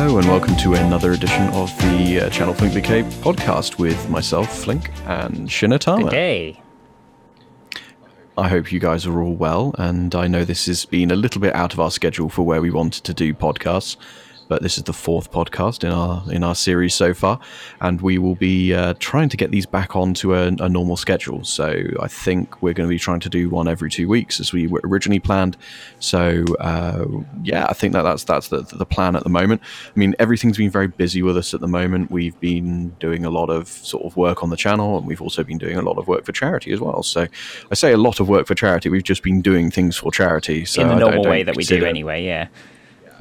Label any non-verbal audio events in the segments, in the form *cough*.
Hello and welcome to another edition of the uh, Channel Flink BK podcast with myself, Flink, and Shinatama. Good day. I hope you guys are all well, and I know this has been a little bit out of our schedule for where we wanted to do podcasts, but this is the fourth podcast in our in our series so far, and we will be uh, trying to get these back onto a, a normal schedule. So I think we're going to be trying to do one every two weeks as we were originally planned. So uh, yeah, I think that that's that's the, the plan at the moment. I mean, everything's been very busy with us at the moment. We've been doing a lot of sort of work on the channel, and we've also been doing a lot of work for charity as well. So I say a lot of work for charity. We've just been doing things for charity. So In the normal way that we do anyway, yeah.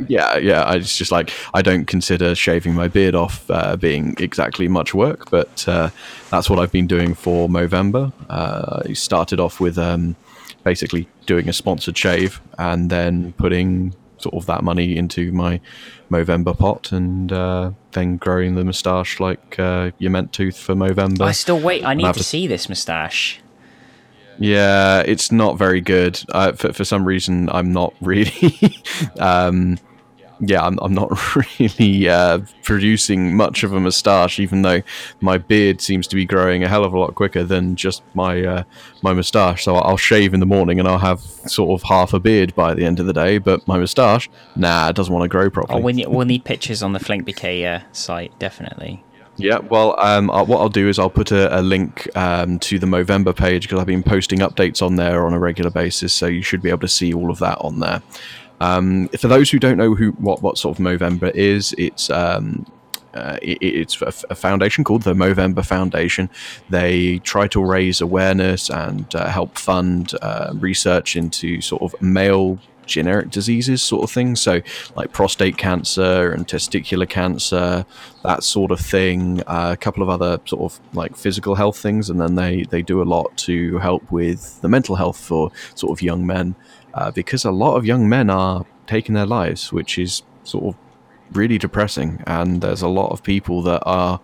Yeah, yeah. I- It's just like I don't consider shaving my beard off uh, being exactly much work, but uh, that's what I've been doing for Movember. Uh, I started off with um, basically doing a sponsored shave and then putting sort of that money into my Movember pot and uh, then growing the moustache like uh, you meant to for Movember. I still wait. I need to to- see this moustache. Yeah, it's not very good. Uh, for, for some reason, I'm not really. *laughs* um, yeah, I'm, I'm not *laughs* really uh, producing much of a moustache, even though my beard seems to be growing a hell of a lot quicker than just my uh, my moustache. So I'll shave in the morning and I'll have sort of half a beard by the end of the day, but my moustache, nah, it doesn't want to grow Oh, properly. we need, we'll need pictures on the Flink BK uh, site, definitely. Yeah, well, um, uh, what I'll do is I'll put a, a link um, to the Movember page because I've been posting updates on there on a regular basis, so you should be able to see all of that on there. Um, for those who don't know who what, what sort of Movember is, it's um, uh, it, it's a, a foundation called the Movember Foundation. They try to raise awareness and uh, help fund uh, research into sort of male generic diseases, sort of thing. So, like prostate cancer and testicular cancer, that sort of thing. Uh, a couple of other sort of like physical health things, and then they they do a lot to help with the mental health for sort of young men, uh, because a lot of young men are taking their lives, which is sort of really depressing. And there's a lot of people that are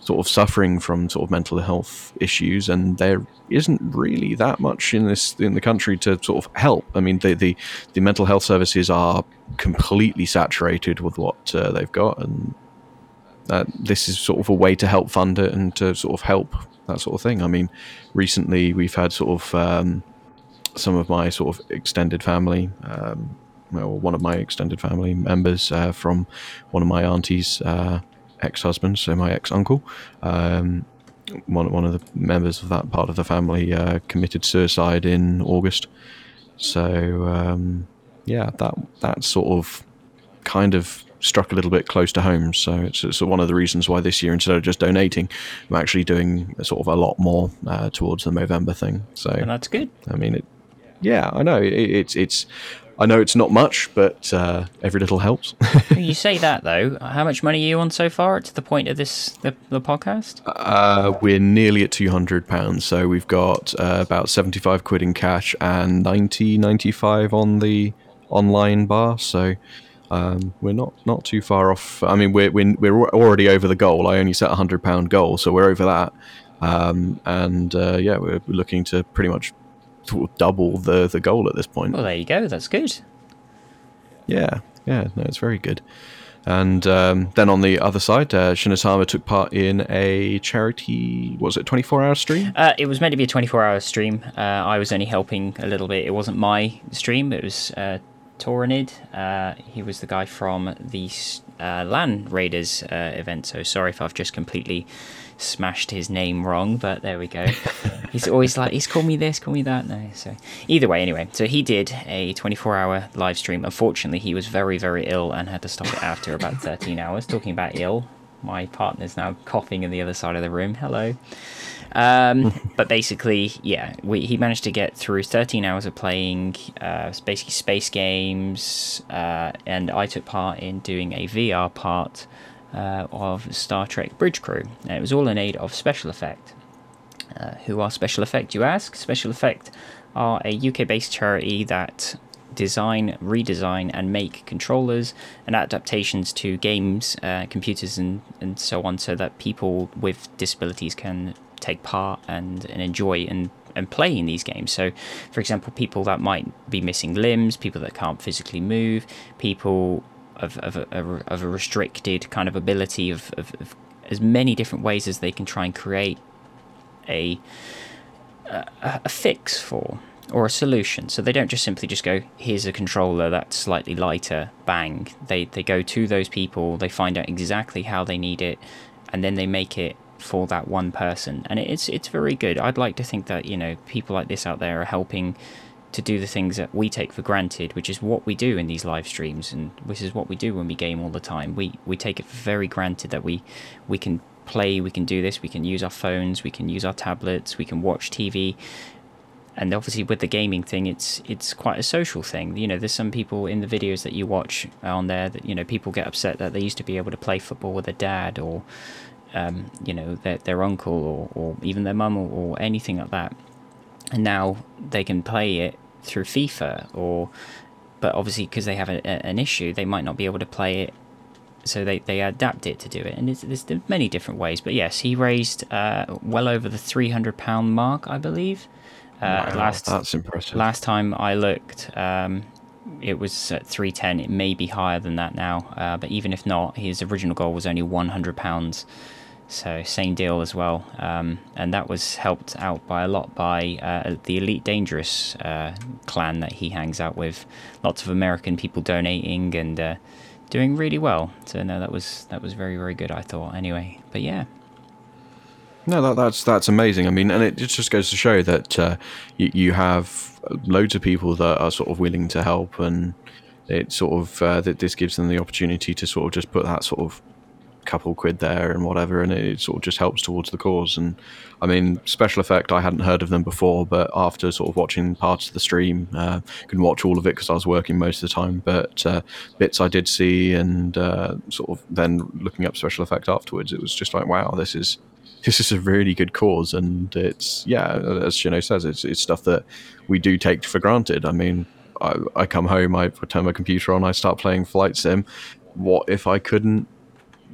sort of suffering from sort of mental health issues, and there isn't really that much in this in the country to sort of help. I mean, the the, the mental health services are completely saturated with what uh, they've got, and uh, this is sort of a way to help fund it and to sort of help that sort of thing. I mean, recently we've had sort of um, some of my sort of extended family. Um, well, one of my extended family members uh, from one of my auntie's uh, ex-husbands, so my ex-uncle. Um, one one of the members of that part of the family uh, committed suicide in August. So um, yeah, that that sort of kind of struck a little bit close to home. So it's, it's one of the reasons why this year, instead of just donating, I'm actually doing sort of a lot more uh, towards the Movember thing. So And that's good. I mean, it. Yeah, I know it, it's it's. I know it's not much, but uh, every little helps. *laughs* you say that, though. How much money are you on so far to the point of this the, the podcast? uh, we're nearly at two hundred pounds, so we've got uh, about seventy-five quid in cash and 90, 95 on the online bar. So um, we're not not too far off. I mean, we're we're, we're already over the goal. I only set a hundred pound goal, so we're over that. Um, and uh, yeah, we're looking to pretty much sort of double the the goal at this point. Well, there you go. That's good. Yeah, yeah, no, it's very good. And um, then on the other side, uh, Shinatama took part in a charity. Was it twenty four hour stream? Uh, it was meant to be a 24 hour stream. Uh, I was only helping a little bit. It wasn't my stream, it was uh, Torinid. Uh, he was the guy from the uh, LAN Raiders uh, event. So sorry if I've just completely smashed his name wrong, but there we go. *laughs* he's always like, he's called me this, call me that. No, so either way, anyway. So he did a 24 hour live stream. Unfortunately, he was very, very ill and had to stop it after about *laughs* 13 hours. Talking about ill, my partner's now coughing in the other side of the room. Hello. Um, *laughs* but basically, yeah, we, he managed to get through 13 hours of playing uh, basically space games, uh, and I took part in doing a VR part uh, of Star Trek Bridge Crew. It was all in aid of Special Effect. Uh, who are Special Effect, you ask? Special Effect are a UK based charity that design, redesign, and make controllers and adaptations to games, uh, computers, and, and so on, so that people with disabilities can take part and, and enjoy and, and play in these games. So, for example, people that might be missing limbs, people that can't physically move, people of, of, a, of a restricted kind of ability of, of, of as many different ways as they can try and create a a, a fix for or a solution. So they don't just simply just go, here's a controller that's slightly lighter, bang. They they go to those people, they find out exactly how they need it, and then they make it for that one person. And it's it's very good. I'd like to think that, you know, people like this out there are helping to do the things that we take for granted, which is what we do in these live streams and which is what we do when we game all the time. We we take it for very granted that we we can play, we can do this, we can use our phones, we can use our tablets, we can watch TV and obviously with the gaming thing it's it's quite a social thing. You know there's some people in the videos that you watch on there that you know people get upset that they used to be able to play football with their dad or um, you know their, their uncle or, or even their mum or, or anything like that and now they can play it through FIFA or but obviously because they have a, a, an issue they might not be able to play it so they, they adapt it to do it and there's many different ways but yes he raised uh, well over the 300 pound mark I believe uh, wow, last that's impressive. Last time I looked, um, it was at 310. It may be higher than that now, uh, but even if not, his original goal was only 100 pounds. So same deal as well, um, and that was helped out by a lot by uh, the Elite Dangerous uh, clan that he hangs out with. Lots of American people donating and uh, doing really well. So no, that was that was very very good. I thought anyway. But yeah, no, that, that's that's amazing. I mean, and it just goes to show that uh, you, you have loads of people that are sort of willing to help, and it sort of uh, that this gives them the opportunity to sort of just put that sort of couple quid there and whatever, and it sort of just helps towards the cause. And I mean, special effect, I hadn't heard of them before, but after sort of watching parts of the stream, uh, couldn't watch all of it because I was working most of the time. But uh, bits I did see, and uh, sort of then looking up special effect afterwards, it was just like, wow, this is this is a really good cause, and it's yeah, as Shino says, it's it's stuff that we do take for granted. I mean, I, I come home, I turn my computer on, I start playing flight sim. What if I couldn't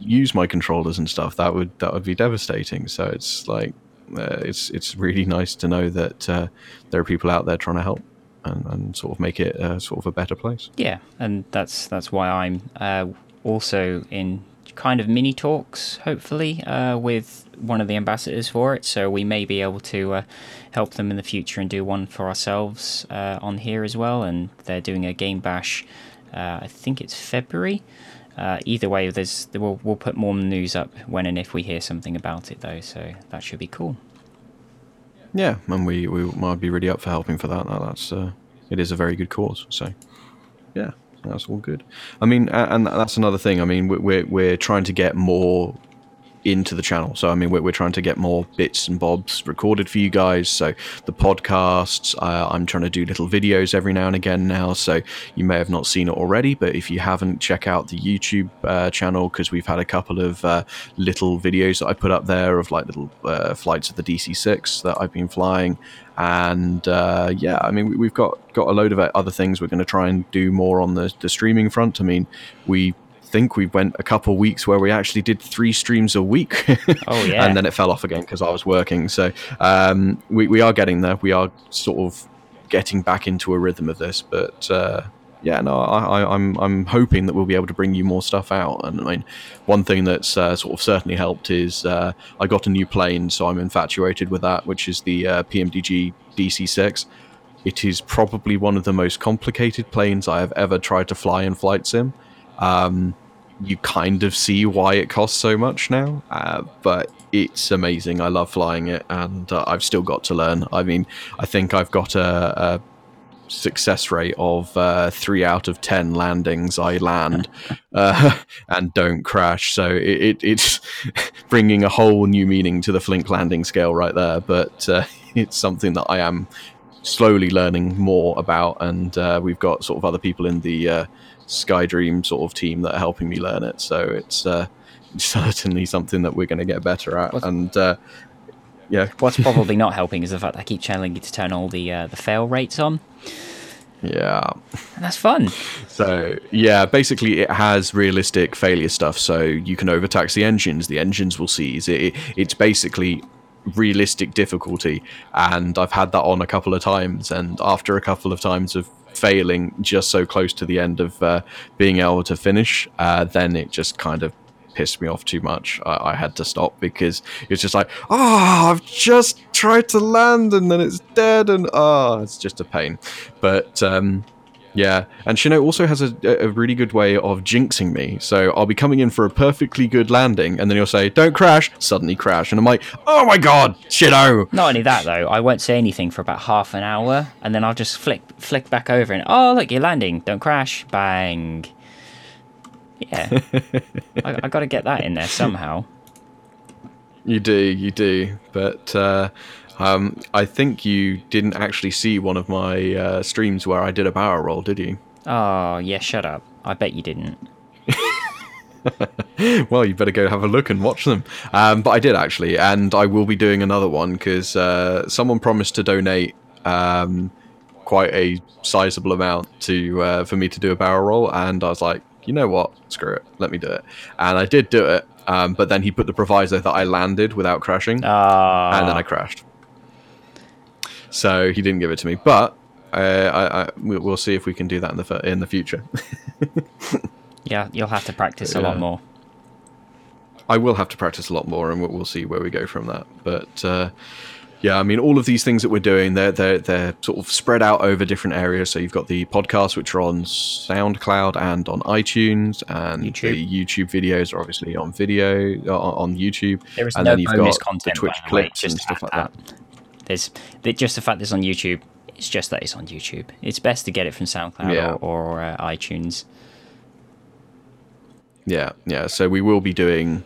use my controllers and stuff? That would that would be devastating. So it's like uh, it's it's really nice to know that uh, there are people out there trying to help. And, and sort of make it uh, sort of a better place. Yeah, and that's that's why I'm uh, also in kind of mini talks, hopefully, uh, with one of the ambassadors for it. So we may be able to uh, help them in the future and do one for ourselves uh, on here as well. And they're doing a game bash. Uh, I think it's February. Uh, either way, there's we'll, we'll put more news up when and if we hear something about it, though. So that should be cool. Yeah, and we, we might be really up for helping for that. That's uh, it is a very good cause. So yeah that's all good. I mean, and that's another thing. I mean, we're we're trying to get more into the channel. So I mean, we're, we're trying to get more bits and bobs recorded for you guys. So the podcasts, uh, I'm trying to do little videos every now and again now. So you may have not seen it already, but if you haven't, check out the YouTube uh, channel because we've had a couple of uh, little videos that I put up there of like little uh, flights of the DC-6 that I've been flying. And uh, yeah, I mean, we've got got a load of other things. We're going to try and do more on the, the streaming front. I mean, we think we went a couple weeks where we actually did three streams a week. *laughs* oh yeah, and then it fell off again because I was working. So um, we we are getting there. We are sort of getting back into a rhythm of this, but. Uh, yeah, no, I, I, I'm I'm hoping that we'll be able to bring you more stuff out. And I mean, one thing that's uh, sort of certainly helped is uh, I got a new plane, so I'm infatuated with that, which is the uh, PMDG DC6. It is probably one of the most complicated planes I have ever tried to fly in flight sim. Um, you kind of see why it costs so much now. Uh, but it's amazing. I love flying it, and uh, I've still got to learn. I mean, I think I've got a, a success rate of uh, three out of ten landings I land *laughs* uh, and don't crash. So it, it, it's *laughs* bringing a whole new meaning to the Flink landing scale right there. But uh, *laughs* it's something that I am slowly learning more about, and uh, we've got sort of other people in the uh, Skydream sort of team that are helping me learn it. So it's uh, *laughs* certainly something that we're going to get better at. What's, and uh, yeah, what's probably not *laughs* helping is the fact that I keep telling you to turn all the uh, the fail rates on. Yeah, and that's fun. So yeah, basically it has realistic failure stuff. So you can overtax the engines. The engines will seize. It, it's basically realistic difficulty, and I've had that on a couple of times. And after a couple of times of failing just so close to the end of uh, being able to finish, uh, then it just kind of pissed me off too much. I, I, had to stop because it's just like, oh, I've just tried to land and then it's dead, and oh, it's just a pain. But um, yeah, and Shino also has a, a really good way of jinxing me. So I'll be coming in for a perfectly good landing, and then he'll say, "Don't crash!" Suddenly crash, and I'm like, "Oh my god, Shino!" Not only that though, I won't say anything for about half an hour, and then I'll just flick flick back over and, "Oh look, you're landing! Don't crash!" Bang. Yeah, *laughs* I, I got to get that in there somehow. You do, you do, but. Uh, um, I think you didn't actually see one of my uh, streams where I did a barrel roll, did you? Oh, yeah, shut up. I bet you didn't. *laughs* well, you better go have a look and watch them. Um, but I did actually, and I will be doing another one because uh, someone promised to donate um, quite a sizable amount to uh, for me to do a barrel roll, and I was like, you know what, screw it, let me do it, and I did do it. Um, but then he put the proviso that I landed without crashing, uh... and then I crashed so he didn't give it to me. But uh, I, I, we'll see if we can do that in the in the future. *laughs* yeah, you'll have to practice a lot more. I will have to practice a lot more, and we'll, we'll see where we go from that. But uh, yeah, I mean, all of these things that we're doing, they're they're they're sort of spread out over different areas. So you've got the podcasts, which are on SoundCloud and on iTunes, and YouTube. the YouTube videos are obviously on video on, YouTube. There is and no then you've bonus got content, the Twitch clips and stuff like that. that. There's just the fact that it's on YouTube. It's just that it's on YouTube. It's best to get it from SoundCloud yeah. or, or uh, iTunes. Yeah, yeah. So we will be doing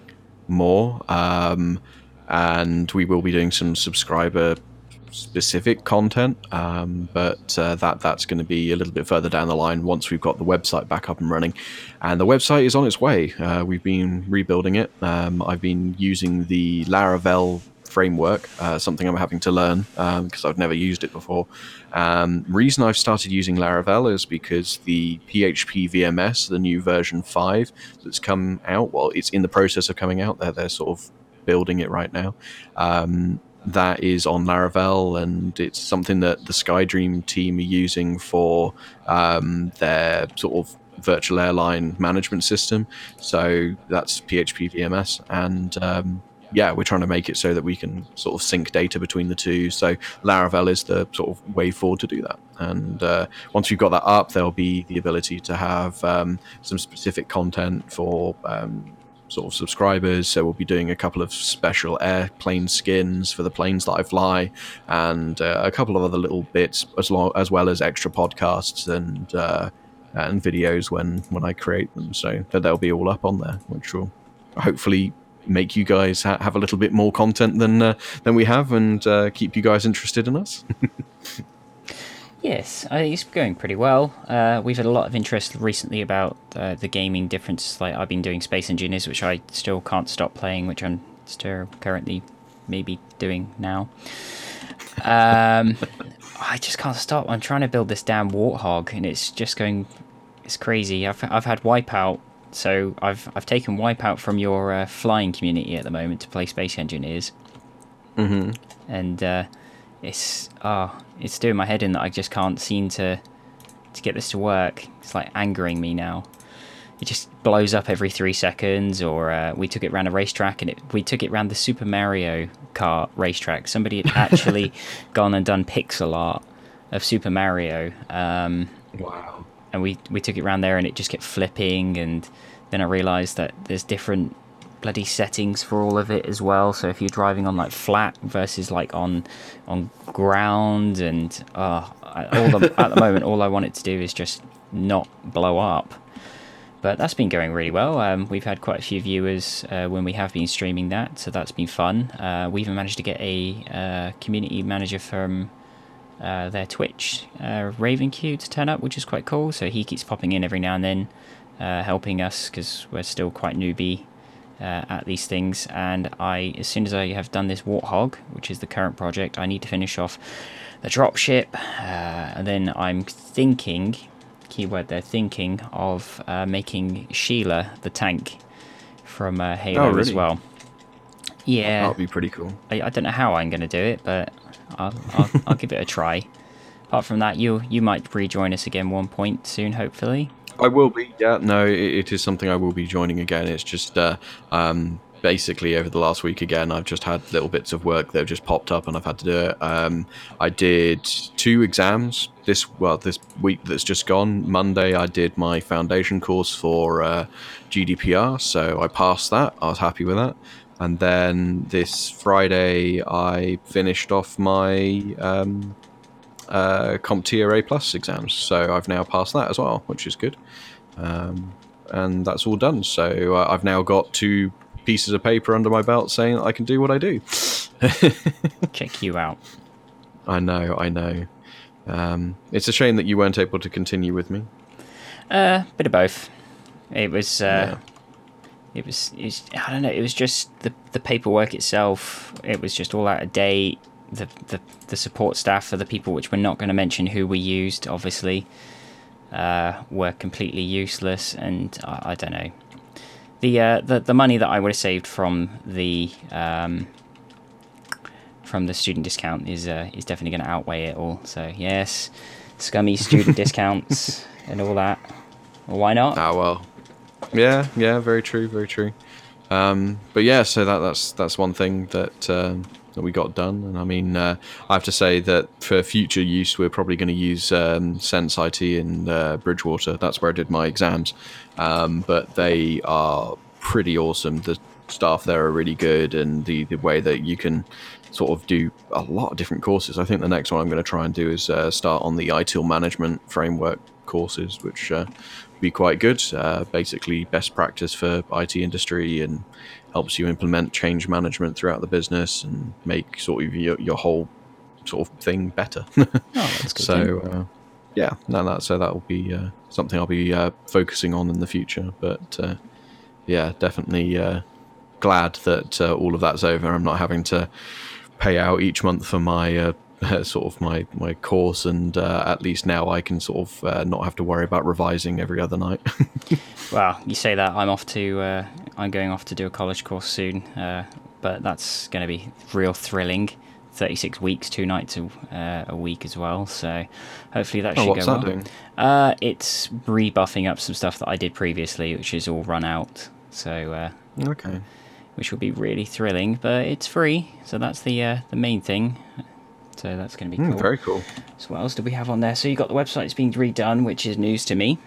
more, um, and we will be doing some subscriber specific content, um, but uh, that that's going to be a little bit further down the line once we've got the website back up and running. And the website is on its way. Uh, we've been rebuilding it. Um, I've been using the Laravel framework, uh, something I'm having to learn because um, I've never used it before. Um, reason I've started using Laravel is because the PHP VMS, the new version 5 that's come out, well, it's in the process of coming out. They're, they're sort of building it right now. Um, that is on Laravel, and it's something that the SkyDream team are using for um, their sort of virtual airline management system. So that's PHP VMS, and um, yeah, we're trying to make it so that we can sort of sync data between the two. So Laravel is the sort of way forward to do that. And uh, once we've got that up, there'll be the ability to have um, some specific content for um, sort of subscribers. So we'll be doing a couple of special airplane skins for the planes that I fly, and uh, a couple of other little bits as long as well as extra podcasts and uh, and videos when when I create them. So that they'll be all up on there, which will hopefully make you guys ha- have a little bit more content than uh, than we have, and uh, keep you guys interested in us. *laughs* yes, I think it's going pretty well. Uh, we've had a lot of interest recently about uh, the gaming difference. Like I've been doing Space Engineers, which I still can't stop playing, which I'm still currently maybe doing now. Um, *laughs* I just can't stop. I'm trying to build this damn warthog, and it's just going. It's crazy. I've I've had Wipeout so I've I've taken Wipeout from your uh, flying community at the moment to play Space Engineers. Mm-hmm. And uh, it's ah, oh, it's doing my head in that I just can't seem to to get this to work. It's like angering me now. It just blows up every three seconds. Or uh, we took it around a racetrack, and it we took it around the Super Mario Kart racetrack. Somebody had actually *laughs* gone and done pixel art of Super Mario. Um, wow and we we took it around there and it just kept flipping and then I realized that there's different bloody settings for all of it as well so if you're driving on like flat versus like on on ground and uh, all the, at the moment all I want it to do is just not blow up but that's been going really well. Um, we've had quite a few viewers uh, when we have been streaming that, so that's been fun. Uh, we even managed to get a uh, community manager from uh, their Twitch, uh, RavenQ, to turn up, which is quite cool. So he keeps popping in every now and then, uh, helping us because we're still quite newbie uh, at these things. And I, as soon as I have done this Warthog, which is the current project, I need to finish off the dropship. Uh, and then I'm thinking, keyword there, thinking of uh, making Sheila the tank from Halo oh, really? as well. Yeah, That would be pretty cool. I, I don't know how I'm going to do it, but I'll, I'll, *laughs* I'll give it a try. Apart from that, you you might rejoin us again one point soon, hopefully. I will be. Yeah, no, it, it is something I will be joining again. It's just uh, um, basically over the last week again, I've just had little bits of work that have just popped up, and I've had to do it. Um, I did two exams this well this week that's just gone. Monday, I did my foundation course for uh, GDPR, so I passed that. I was happy with that. And then this Friday, I finished off my um, uh, CompTIA A plus exams. So I've now passed that as well, which is good. Um, and that's all done. So uh, I've now got two pieces of paper under my belt saying that I can do what I do. *laughs* Check you out. I know, I know. Um, it's a shame that you weren't able to continue with me. Uh, bit of both. It was. Uh, Yeah. It was, it was. I don't know. It was just the the paperwork itself. It was just all out of date. The the, the support staff for the people, which we're not going to mention who we used, obviously, uh, were completely useless. And I, I don't know. The uh, the the money that I would have saved from the um, from the student discount is uh, is definitely going to outweigh it all. So yes, scummy student *laughs* discounts and all that. Well, why not? Ah well. Yeah, yeah, very true, very true. Um, but yeah, so that that's that's one thing that um, that we got done, and I mean, uh, I have to say that for future use, we're probably going to use um, Sense IT in uh, Bridgewater. That's where I did my exams, um, but they are pretty awesome. The staff there are really good, and the the way that you can sort of do a lot of different courses. I think the next one I'm going to try and do is uh, start on the ITIL management framework courses, which uh, be quite good. Uh, basically, best practice for IT industry and helps you implement change management throughout the business and make sort of your, your whole sort of thing better. *laughs* Oh, so, uh, yeah, no, that so that will be uh, something I'll be uh, focusing on in the future. But uh, yeah, definitely uh, glad that uh, all of that's over. I'm not having to pay out each month for my *laughs* uh, sort of my my course, and uh, at least now I can sort of uh, not have to worry about revising every other night. *laughs* Well, you say that I'm off to. Uh, I'm going off to do a college course soon, uh, but that's going to be real thrilling. 36 weeks, two nights a, uh, a week as well. So hopefully that should oh, should what's go that well. doing? Uh, it's rebuffing up some stuff that I did previously, which is all run out. So uh, Okay. which will be really thrilling, but it's free, so that's the uh, the main thing. So that's going to be Mm, cool. very cool. So what else do we have on there? So you got the website is being redone, which is news to me.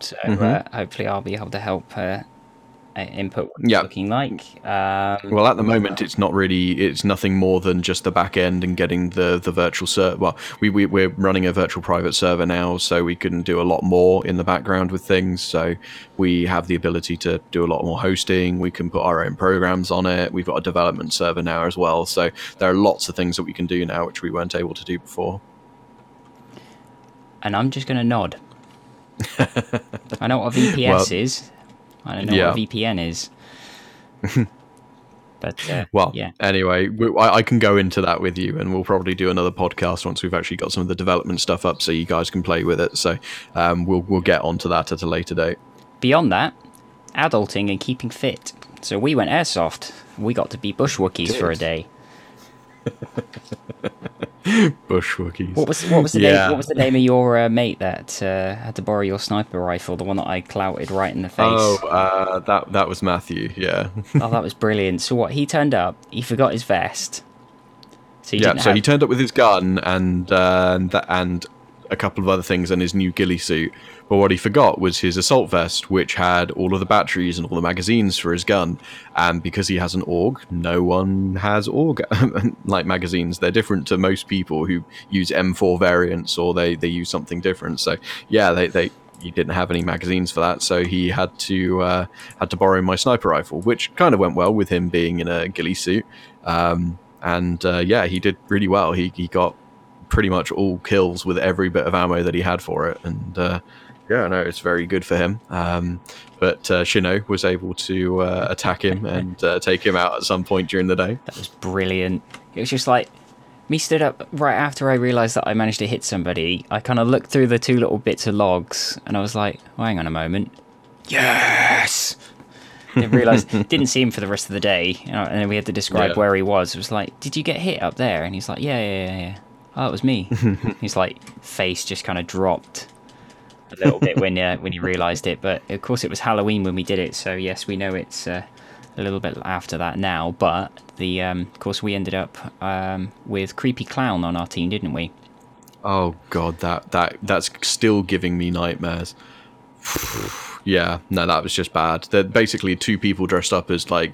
So Mhm. uh, hopefully I'll be able to help uh, input it's Yeah. looking like. Um, Well, at the moment, it's not really. It's nothing more than just the back end and getting the the virtual server. Well, we, we we're running a virtual private server now, so we can do a lot more in the background with things. So we have the ability to do a lot more hosting. We can put our own programs on it. We've got a development server now as well. So there are lots of things that we can do now which we weren't able to do before. and I'm just going to nod. *laughs* I know what a VPS Well, is. I don't know yeah. what a VPN is. *laughs* but uh, Well, yeah, anyway, we, I, I can go into that with you, and we'll probably do another podcast once we've actually got some of the development stuff up, so you guys can play with it. So um, we'll we'll get onto that at a later date. beyond that, adulting and keeping fit. So we went airsoft. We got to be bushwookies for a day. *laughs* *laughs* Bushwookies. What was what was the Yeah. name? What was the name of your uh, mate that uh, had to borrow your sniper rifle? The one that I clouted right in the face. Oh, uh, that that was Matthew. Yeah, Oh, that was brilliant. So what? He turned up. He forgot his vest. So he yeah. So have, he turned up with his gun and uh, and, that, and a couple of other things and his new ghillie suit. But what he forgot was his assault vest, which had all of the batteries and all the magazines for his gun. And because he has an AUG, no one has AUG *laughs* like magazines. They're different to most people who use M4 variants or they they use something different. So yeah, they they. He didn't have any magazines for that, so he had to uh, had to borrow my sniper rifle, which kind of went well with him being in a ghillie suit. Um, and uh, yeah, he did really well. He he got pretty much all kills with every bit of ammo that he had for it, and uh, yeah, no, it's very good for him. Um, but uh, Shino was able to uh, attack him *laughs* and uh, take him out at some point during the day. That was brilliant. It was just like me stood up right after I realised that I managed to hit somebody. I kind of looked through the two little bits of logs, and I was like, oh, "Hang on a moment." Yes. didn't realize, *laughs* didn't see him for the rest of the day, you know, and then we had to describe Yeah. where he was. It was like, "Did you get hit up there?" And he's like, "Yeah, yeah, yeah, yeah." Oh, it was me. *laughs* he's like, face just kind of dropped a *laughs* little bit when uh, when he realised it. But of course, it was Halloween when we did it, so yes, we know it's uh, a little bit after that now. But the um, of course we ended up um, with creepy clown on our team, didn't we? Oh god, that that that's still giving me nightmares. *sighs* yeah, no, that was just bad. They're basically two people dressed up as like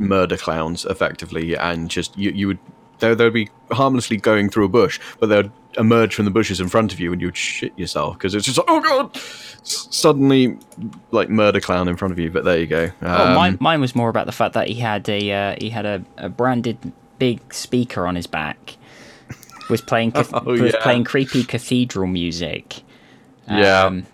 murder clowns, effectively, and just you you would they they'd be harmlessly going through a bush, but they'd emerge from the bushes in front of you, and you'd shit yourself because it's just like oh god, S- suddenly like murder clown in front of you. But there you go. oh, mine, Um, mine was more about the fact that he had a uh, he had a, a branded big speaker on his back. Was playing cath- *laughs* Oh, was yeah. playing creepy cathedral music. Yeah. Um,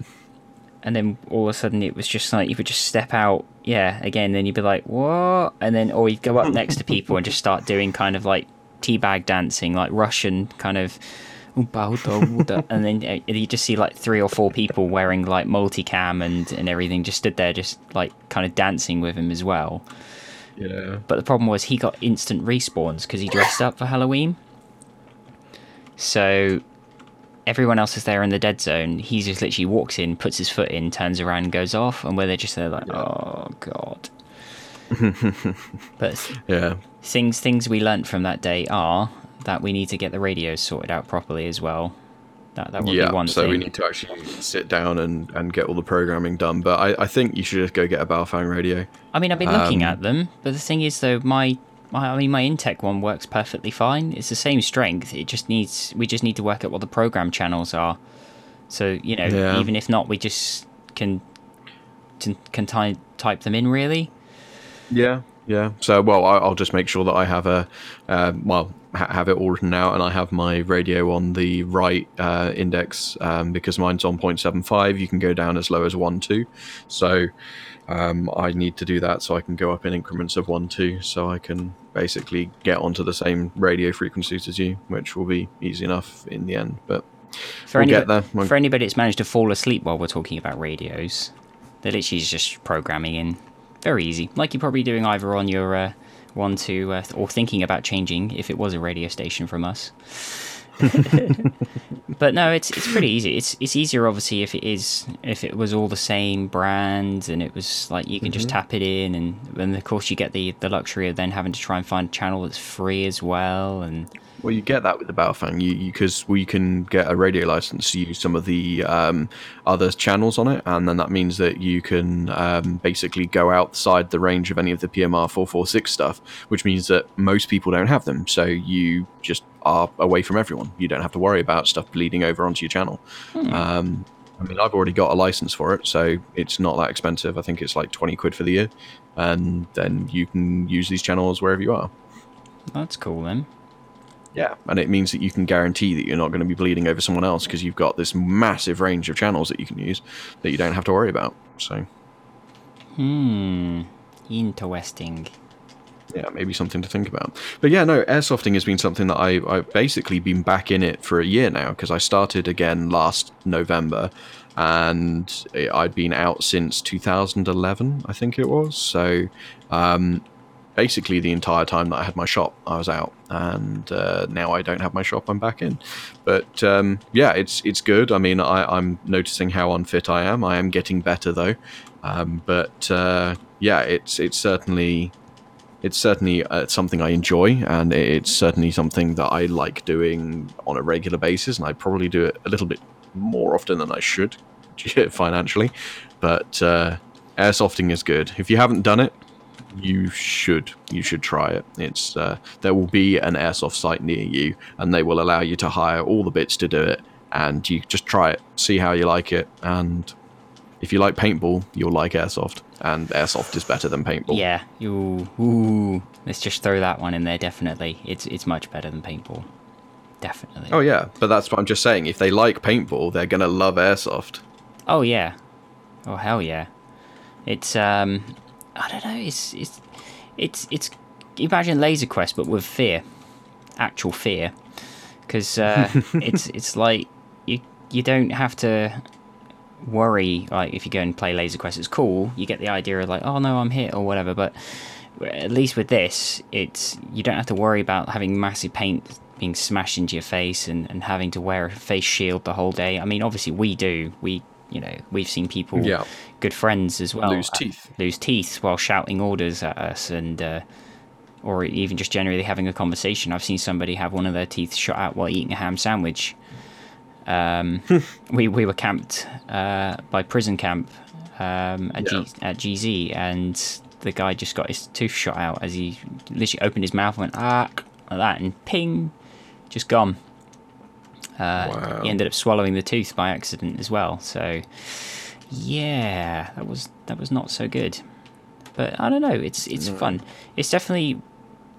and then all of a sudden it was just like you would just step out, yeah, again, then you'd be like, what? And then, or you'd go up next to people and just start doing kind of like teabag dancing, like Russian kind of. "Oompa, oota, oota," and then uh, you just see like three or four people wearing like multicam and, and everything just stood there just like kind of dancing with him as well. yeah. But the problem was he got instant respawns because he dressed up for Halloween. So everyone else is there in the dead zone. He just literally walks in, puts his foot in, turns around, goes off. And where they're just there like, oh god. *laughs* but Yeah. things things we learnt from that day are that we need to get the radios sorted out properly as well. That that would yeah, be one thing. so thing. we need to actually sit down and, and get all the programming done. But I, I think you should just go get a Baofeng radio. I mean, I've been looking Um, at them, but the thing is, though, my, my I mean, my Intech one works perfectly fine. It's the same strength. It just needs we just need to work out what the program channels are. So you know, Yeah. even if not, we just can can, can ty- type them in. Really, Yeah, yeah. So, well, I, I'll just make sure that I have a, uh, well, ha- have it all written out, and I have my radio on the right uh, index um, because mine's on 0.75. You can go down as low as one two, so um, I need to do that so I can go up in increments of one two, so I can basically get onto the same radio frequencies as you, which will be easy enough in the end. But for We'll get anybody, there. We'll- for anybody that's managed to fall asleep while we're talking about radios, they're literally just programming in. Very easy, like you're probably doing either on your uh, one two uh, or thinking about changing if it was a radio station from us. *laughs* but no, it's it's pretty easy. It's it's easier obviously if it is if it was all the same brand and it was like you can just Mm-hmm. tap it in and then of course you get the the luxury of then having to try and find a channel that's free as well and Well, you get that with the Baofeng, you because we can get a radio license to use some of the um, other channels on it, and then that means that you can um, basically go outside the range of any of the PMR four four six stuff, which means that most people don't have them. So you just are away from everyone. You don't have to worry about stuff bleeding over onto your channel. Um, I mean, I've already got a license for it, so it's not that expensive. I think it's like twenty quid for the year, and then you can use these channels wherever you are. that's cool then. Yeah, and it means that you can guarantee that you're not going to be bleeding over someone else because you've got this massive range of channels that you can use that you don't have to worry about. So, Hmm. Interesting. yeah, maybe something to think about. But yeah, no, airsofting has been something that I, I've basically been back in it for a year now because I started again last November and I'd been out since 2011, I think it was. So, um, basically the entire time that I had my shop, I was out, and uh, now I don't have my shop. I'm back in, but um, yeah, it's it's good. I mean, I, I'm noticing how unfit I am. I am getting better though, um, but uh, yeah, it's it's certainly it's certainly uh, something I enjoy, and it's certainly something that I like doing on a regular basis, and I probably do it a little bit more often than I should *laughs* financially. But uh, airsofting is good. If you haven't done it, you should you should try it. It's uh, there will be an airsoft site near you, and they will allow you to hire all the bits to do it, and you just try it, see how you like it, and if you like paintball, you'll like airsoft, and airsoft is better than paintball. Yeah. Ooh. Ooh. Let's just throw that one in there. Definitely. It's it's much better than paintball. Definitely. Oh yeah, but that's what I'm just saying. If they like paintball, they're gonna love airsoft. Oh yeah. Oh hell yeah. It's um I don't know, it's it's it's it's imagine Laser Quest but with fear. Actual fear. Cuz uh *laughs* it's it's like you you don't have to worry like if you go and play Laser Quest, it's cool. You get the idea of like, oh no, I'm hit or whatever. But at least with this, it's you don't have to worry about having massive paint being smashed into your face and, and having to wear a face shield the whole day. I mean, obviously we do. We you know we've seen people, Yeah. Good friends as well, Lose uh, teeth. lose teeth while shouting orders at us and. Uh, or even just generally having a conversation. I've seen somebody have one of their teeth shot out while eating a ham sandwich. Um, *laughs* we we were camped uh, by prison camp um, at, Yeah. G, at GZ, and the guy just got his tooth shot out as he literally opened his mouth and went ah like that, and ping, just gone. Uh, Wow. He ended up swallowing the tooth by accident as well. So yeah, that was that was not so good. But I don't know. It's it's fun. It's definitely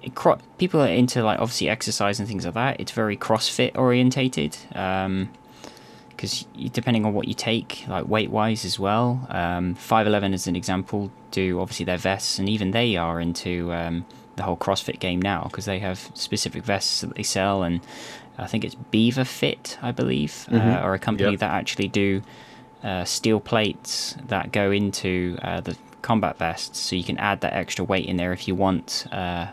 it cro- people are into like obviously exercise and things like that. It's very CrossFit orientated. Um, because depending on what you take, like weight wise as well, um, 511 as an example, do obviously their vests, and even they are into um, the whole CrossFit game now because they have specific vests that they sell, and I think it's Beaver Fit, I believe, uh, or a company Yep. that actually do steel plates that go into uh, the combat vests, so you can add that extra weight in there if you want. Uh,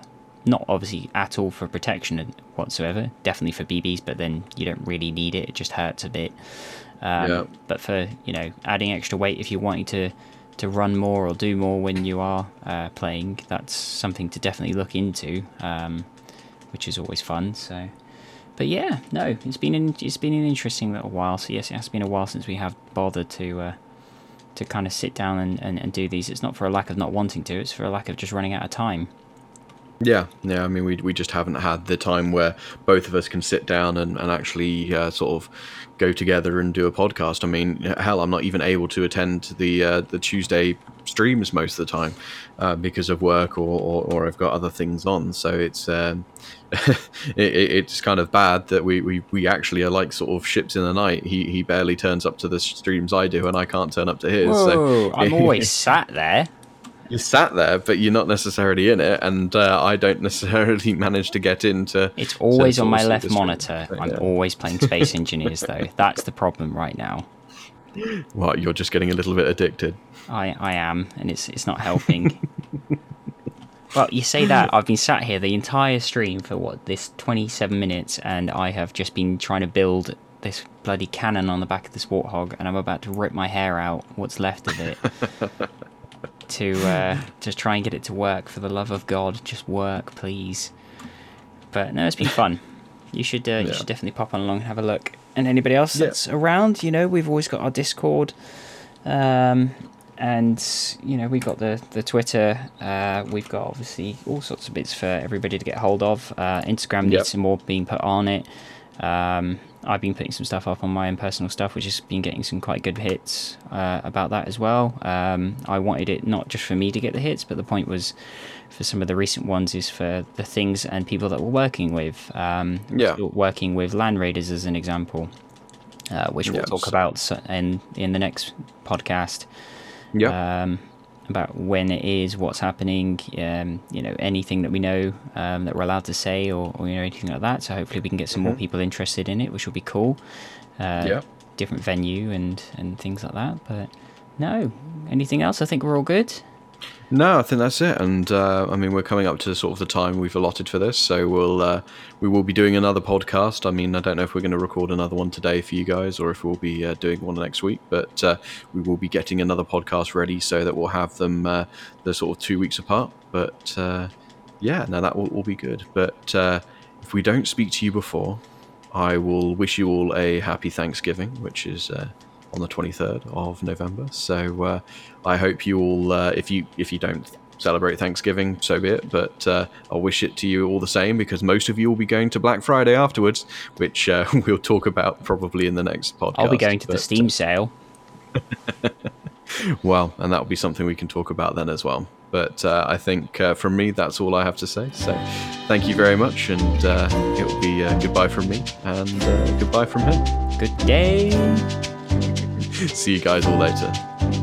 not obviously at all for protection whatsoever, definitely for BBs, but then you don't really need it. It just hurts a bit. Um, Yeah. But for you know adding extra weight if you're wanting to to run more or do more when you are uh, playing, that's something to definitely look into, um, which is always fun. So, but yeah, no, it's been an, it's been an interesting little while. So yes, it has been a while since we have bothered to. Uh, to kind of sit down and, and, and do these. It's not for a lack of not wanting to, it's for a lack of just running out of time. Yeah, yeah. I mean, we we just haven't had the time where both of us can sit down and and actually uh, sort of go together and do a podcast. I mean, hell, I'm not even able to attend the uh, the Tuesday streams most of the time uh, because of work or, or or I've got other things on. So it's um, *laughs* it, it- it's kind of bad that we, we we actually are like sort of ships in the night. He he barely turns up to the streams I do, and I can't turn up to his. Whoa, so I'm *laughs* always sat there. you're sat there, but you're not necessarily in it, and uh, I don't necessarily *laughs* manage to get into. It's always on my left see the stream. monitor. I'm yeah. always playing Space Engineers, though. That's the problem right now. Well, you're just getting a little bit addicted. I, I am, and it's it's not helping. Well, you say that *sighs* I've been sat here the entire stream for what this 27 minutes, and I have just been trying to build this bloody cannon on the back of this warthog, and I'm about to rip my hair out, what's left of it, *laughs* to uh, just try and get it to work. For the love of God, just work, please. But no, it's been *laughs* fun. You should uh, you should definitely pop on along and have a look. And anybody else Yeah. that's around, you know, we've always got our Discord. Um, and you know we've got the the Twitter. Uh, we've got obviously all sorts of bits for everybody to get hold of. Uh, Instagram needs Yep. some more being put on it. Um, I've been putting some stuff up on my own personal stuff, which has been getting some quite good hits uh, about that as well. Um, I wanted it not just for me to get the hits, but the point was for some of the recent ones is for the things and people that we're working with. Um, Yeah. working with Land Raiders as an example, uh, which we'll talk about in in the next podcast Yeah, um, about when it is, what's happening, um, you know, anything that we know um, that we're allowed to say or, or you know anything like that. So hopefully we can get some more people interested in it, which will be cool. Uh, Mm-hmm. Yeah. Different venue and and things like that. But no, anything else? I think we're all good. No, I think that's it. And uh, I mean, we're coming up to sort of the time we've allotted for this, so we'll uh, we will be doing another podcast. I mean, I don't know if we're going to record another one today for you guys, or if we'll be uh, doing one next week. But uh, we will be getting another podcast ready so that we'll have them uh, the sort of two weeks apart. But uh, yeah, no, that will, will be good. But if we don't speak to you before, I will wish you all a happy Thanksgiving, which is on the 23rd of November. So uh, I hope you all, uh, if you if you don't celebrate Thanksgiving, so be it. But uh, I'll wish it to you all the same because most of you will be going to Black Friday afterwards, which uh, *laughs* we'll talk about probably in the next podcast. I'll be going to the But, Steam sale. uh, *laughs* well, and that'll be something we can talk about then as well. But uh, I think uh, from me, that's all I have to say. So thank you very much, and uh, it will be uh, goodbye from me and uh, goodbye from him. Good day. See you guys all later.